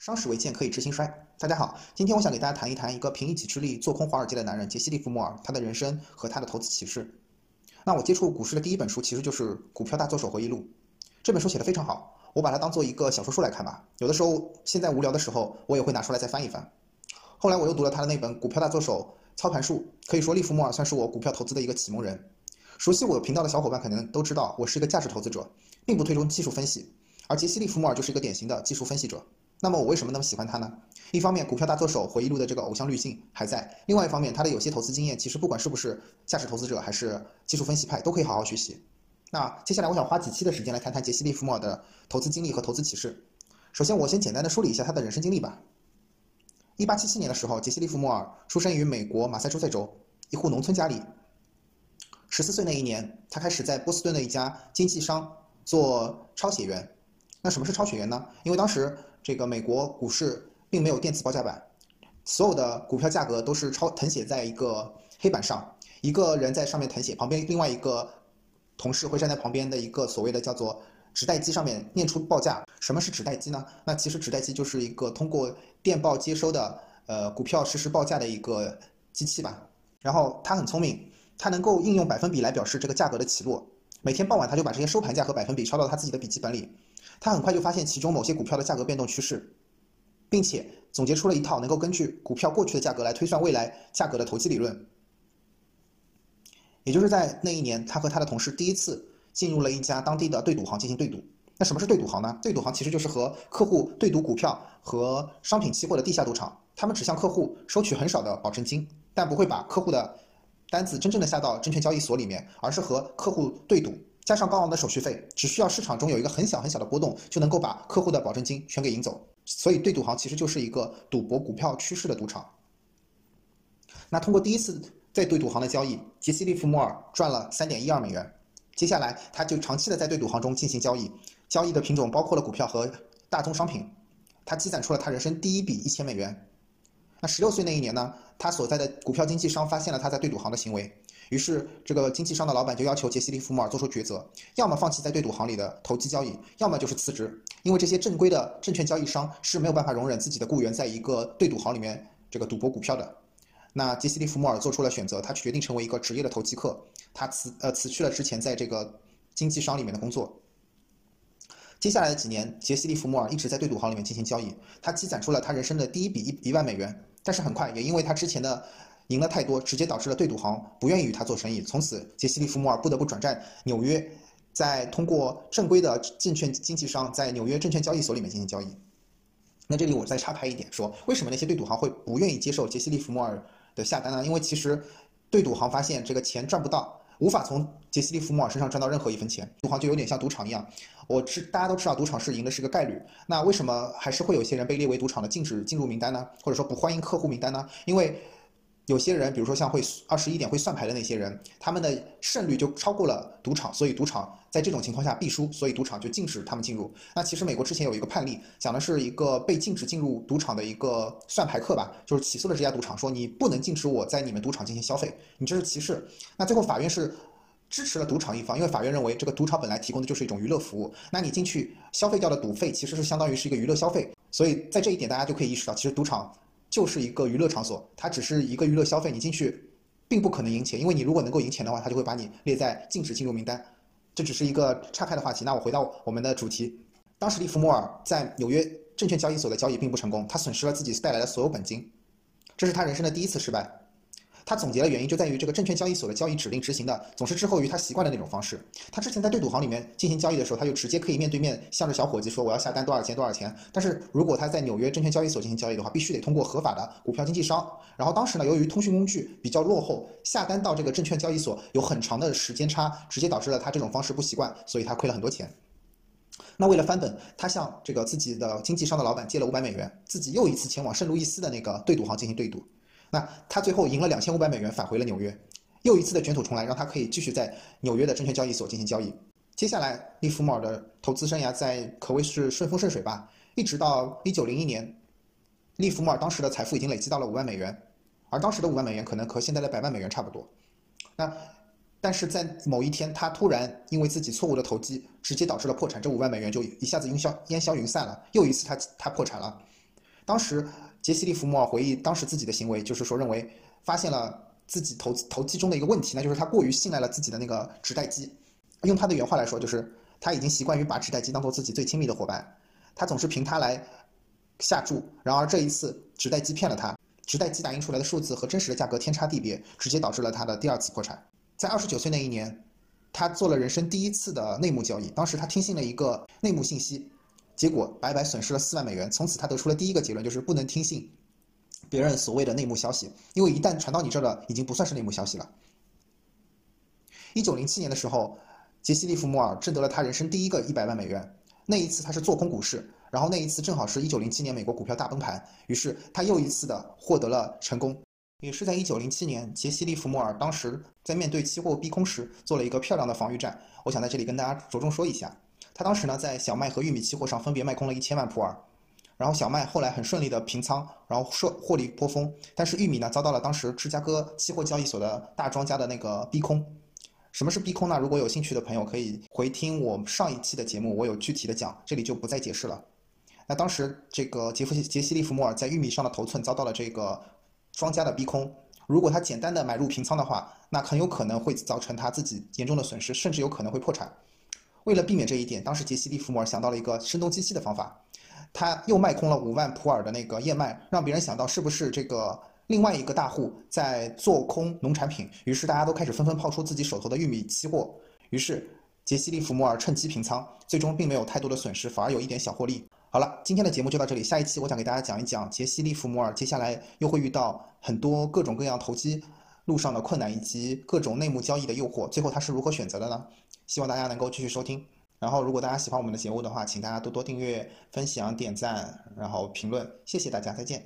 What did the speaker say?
商史为鉴，可以知兴衰。大家好，今天我想给大家谈一谈一个凭一己之力做空华尔街的男人杰西·利弗莫尔，他的人生和他的投资启示。那我接触股市的第一本书其实就是《股票大作手回忆录》，这本书写的非常好，我把它当做一个小说书来看吧。有的时候现在无聊的时候，我也会拿出来再翻一翻。后来我又读了他的那本《股票大作手操盘术》，可以说利弗莫尔算是我股票投资的一个启蒙人。熟悉我频道的小伙伴可能都知道，我是一个价值投资者，并不推崇技术分析，而杰西·利弗莫尔就是一个典型的技术分析者。那么我为什么那么喜欢他呢？一方面，股票大作手回忆录的这个偶像滤镜还在；另外一方面，他的有些投资经验，其实不管是不是价值投资者还是技术分析派，都可以好好学习。那接下来我想花几期的时间来谈谈杰西·利弗莫尔的投资经历和投资启示。首先，我先简单的梳理一下他的人生经历吧。一八七七年的时候，杰西·利弗莫尔出生于美国马赛诸塞州一户农村家里。十四岁那一年，他开始在波士顿的一家经纪商做抄写员。那什么是抄写员呢？因为当时这个美国股市并没有电子报价板，所有的股票价格都是抄誊写在一个黑板上，一个人在上面誊写，旁边另外一个同事会站在旁边的一个所谓的叫做纸袋机上面念出报价。什么是纸袋机呢？那其实纸袋机就是一个通过电报接收的呃股票实时报价的一个机器吧。然后他很聪明，他能够应用百分比来表示这个价格的起落。每天傍晚他就把这些收盘价和百分比抄到他自己的笔记本里。他很快就发现其中某些股票的价格变动趋势，并且总结出了一套能够根据股票过去的价格来推算未来价格的投机理论。也就是在那一年，他和他的同事第一次进入了一家当地的对赌行进行对赌。那什么是对赌行呢？对赌行其实就是和客户对赌股票和商品期货的地下赌场。他们只向客户收取很少的保证金，但不会把客户的单子真正的下到证券交易所里面，而是和客户对赌。加上高昂的手续费，只需要市场中有一个很小很小的波动，就能够把客户的保证金全给赢走。所以对赌行其实就是一个赌博股票趋势的赌场。那通过第一次在对赌行的交易，杰西·利弗莫尔赚了三点一二美元。接下来他就长期的在对赌行中进行交易，交易的品种包括了股票和大宗商品。他积攒出了他人生第一笔一千美元。那十六岁那一年呢，他所在的股票经纪商发现了他在对赌行的行为。于是，这个经纪商的老板就要求杰西·利弗莫尔做出抉择：要么放弃在对赌行里的投机交易，要么就是辞职。因为这些正规的证券交易商是没有办法容忍自己的雇员在一个对赌行里面这个赌博股票的。那杰西·利弗莫尔做出了选择，他决定成为一个职业的投机客。他辞呃辞去了之前在这个经纪商里面的工作。接下来的几年，杰西·利弗莫尔一直在对赌行里面进行交易，他积攒出了他人生的第一笔一一万美元。但是很快，也因为他之前的。赢了太多，直接导致了对赌行不愿意与他做生意。从此，杰西·利弗莫尔不得不转战纽约，在通过正规的证券经纪商在纽约证券交易所里面进行交易。那这里我再插拍一点，说为什么那些对赌行会不愿意接受杰西·利弗莫尔的下单呢？因为其实对赌行发现这个钱赚不到，无法从杰西·利弗莫尔身上赚到任何一分钱。赌行就有点像赌场一样，我知大家都知道赌场是赢的是个概率。那为什么还是会有些人被列为赌场的禁止进入名单呢？或者说不欢迎客户名单呢？因为有些人，比如说像会二十一点会算牌的那些人，他们的胜率就超过了赌场，所以赌场在这种情况下必输，所以赌场就禁止他们进入。那其实美国之前有一个判例，讲的是一个被禁止进入赌场的一个算牌客吧，就是起诉了这家赌场，说你不能禁止我在你们赌场进行消费，你这是歧视。那最后法院是支持了赌场一方，因为法院认为这个赌场本来提供的就是一种娱乐服务，那你进去消费掉的赌费其实是相当于是一个娱乐消费，所以在这一点大家就可以意识到，其实赌场。就是一个娱乐场所，它只是一个娱乐消费，你进去并不可能赢钱，因为你如果能够赢钱的话，它就会把你列在禁止进入名单。这只是一个岔开的话题。那我回到我们的主题，当时利弗莫尔在纽约证券交易所的交易并不成功，他损失了自己带来的所有本金，这是他人生的第一次失败。他总结的原因就在于这个证券交易所的交易指令执行的总是滞后于他习惯的那种方式。他之前在对赌行里面进行交易的时候，他就直接可以面对面向着小伙计说我要下单多少钱多少钱。但是如果他在纽约证券交易所进行交易的话，必须得通过合法的股票经纪商。然后当时呢，由于通讯工具比较落后，下单到这个证券交易所有很长的时间差，直接导致了他这种方式不习惯，所以他亏了很多钱。那为了翻本，他向这个自己的经纪商的老板借了五百美元，自己又一次前往圣路易斯的那个对赌行进行对赌。那他最后赢了两千五百美元，返回了纽约，又一次的卷土重来，让他可以继续在纽约的证券交易所进行交易。接下来，利弗莫尔的投资生涯在可谓是顺风顺水吧，一直到一九零一年，利弗莫尔当时的财富已经累积到了五万美元，而当时的五万美元可能和现在的百万美元差不多。那但是在某一天，他突然因为自己错误的投机，直接导致了破产，这五万美元就一下子烟消烟消云散了，又一次他他破产了。当时杰西·利弗莫尔回忆当时自己的行为，就是说认为发现了自己投资投机中的一个问题，那就是他过于信赖了自己的那个纸袋机。用他的原话来说，就是他已经习惯于把纸袋机当做自己最亲密的伙伴，他总是凭它来下注。然而这一次，纸袋机骗了他，纸袋机打印出来的数字和真实的价格天差地别，直接导致了他的第二次破产。在二十九岁那一年，他做了人生第一次的内幕交易，当时他听信了一个内幕信息。结果白白损失了四万美元。从此，他得出了第一个结论，就是不能听信别人所谓的内幕消息，因为一旦传到你这儿了，已经不算是内幕消息了。一九零七年的时候，杰西·利弗莫尔挣得了他人生第一个一百万美元。那一次他是做空股市，然后那一次正好是一九零七年美国股票大崩盘，于是他又一次的获得了成功。也是在一九零七年，杰西·利弗莫尔当时在面对期货逼空时做了一个漂亮的防御战。我想在这里跟大家着重说一下。他当时呢，在小麦和玉米期货上分别卖空了一千万普尔，然后小麦后来很顺利的平仓，然后获获利颇丰。但是玉米呢，遭到了当时芝加哥期货交易所的大庄家的那个逼空。什么是逼空呢？如果有兴趣的朋友可以回听我上一期的节目，我有具体的讲，这里就不再解释了。那当时这个杰夫杰西利弗莫尔在玉米上的头寸遭到了这个庄家的逼空，如果他简单的买入平仓的话，那很有可能会造成他自己严重的损失，甚至有可能会破产。为了避免这一点，当时杰西·利弗摩尔想到了一个声东击西的方法，他又卖空了五万普尔的那个燕麦，让别人想到是不是这个另外一个大户在做空农产品。于是大家都开始纷纷抛出自己手头的玉米期货。于是杰西·利弗摩尔趁机平仓，最终并没有太多的损失，反而有一点小获利。好了，今天的节目就到这里，下一期我想给大家讲一讲杰西·利弗摩尔接下来又会遇到很多各种各样投机路上的困难，以及各种内幕交易的诱惑，最后他是如何选择的呢？希望大家能够继续收听，然后如果大家喜欢我们的节目的话，请大家多多订阅、分享、点赞，然后评论，谢谢大家，再见。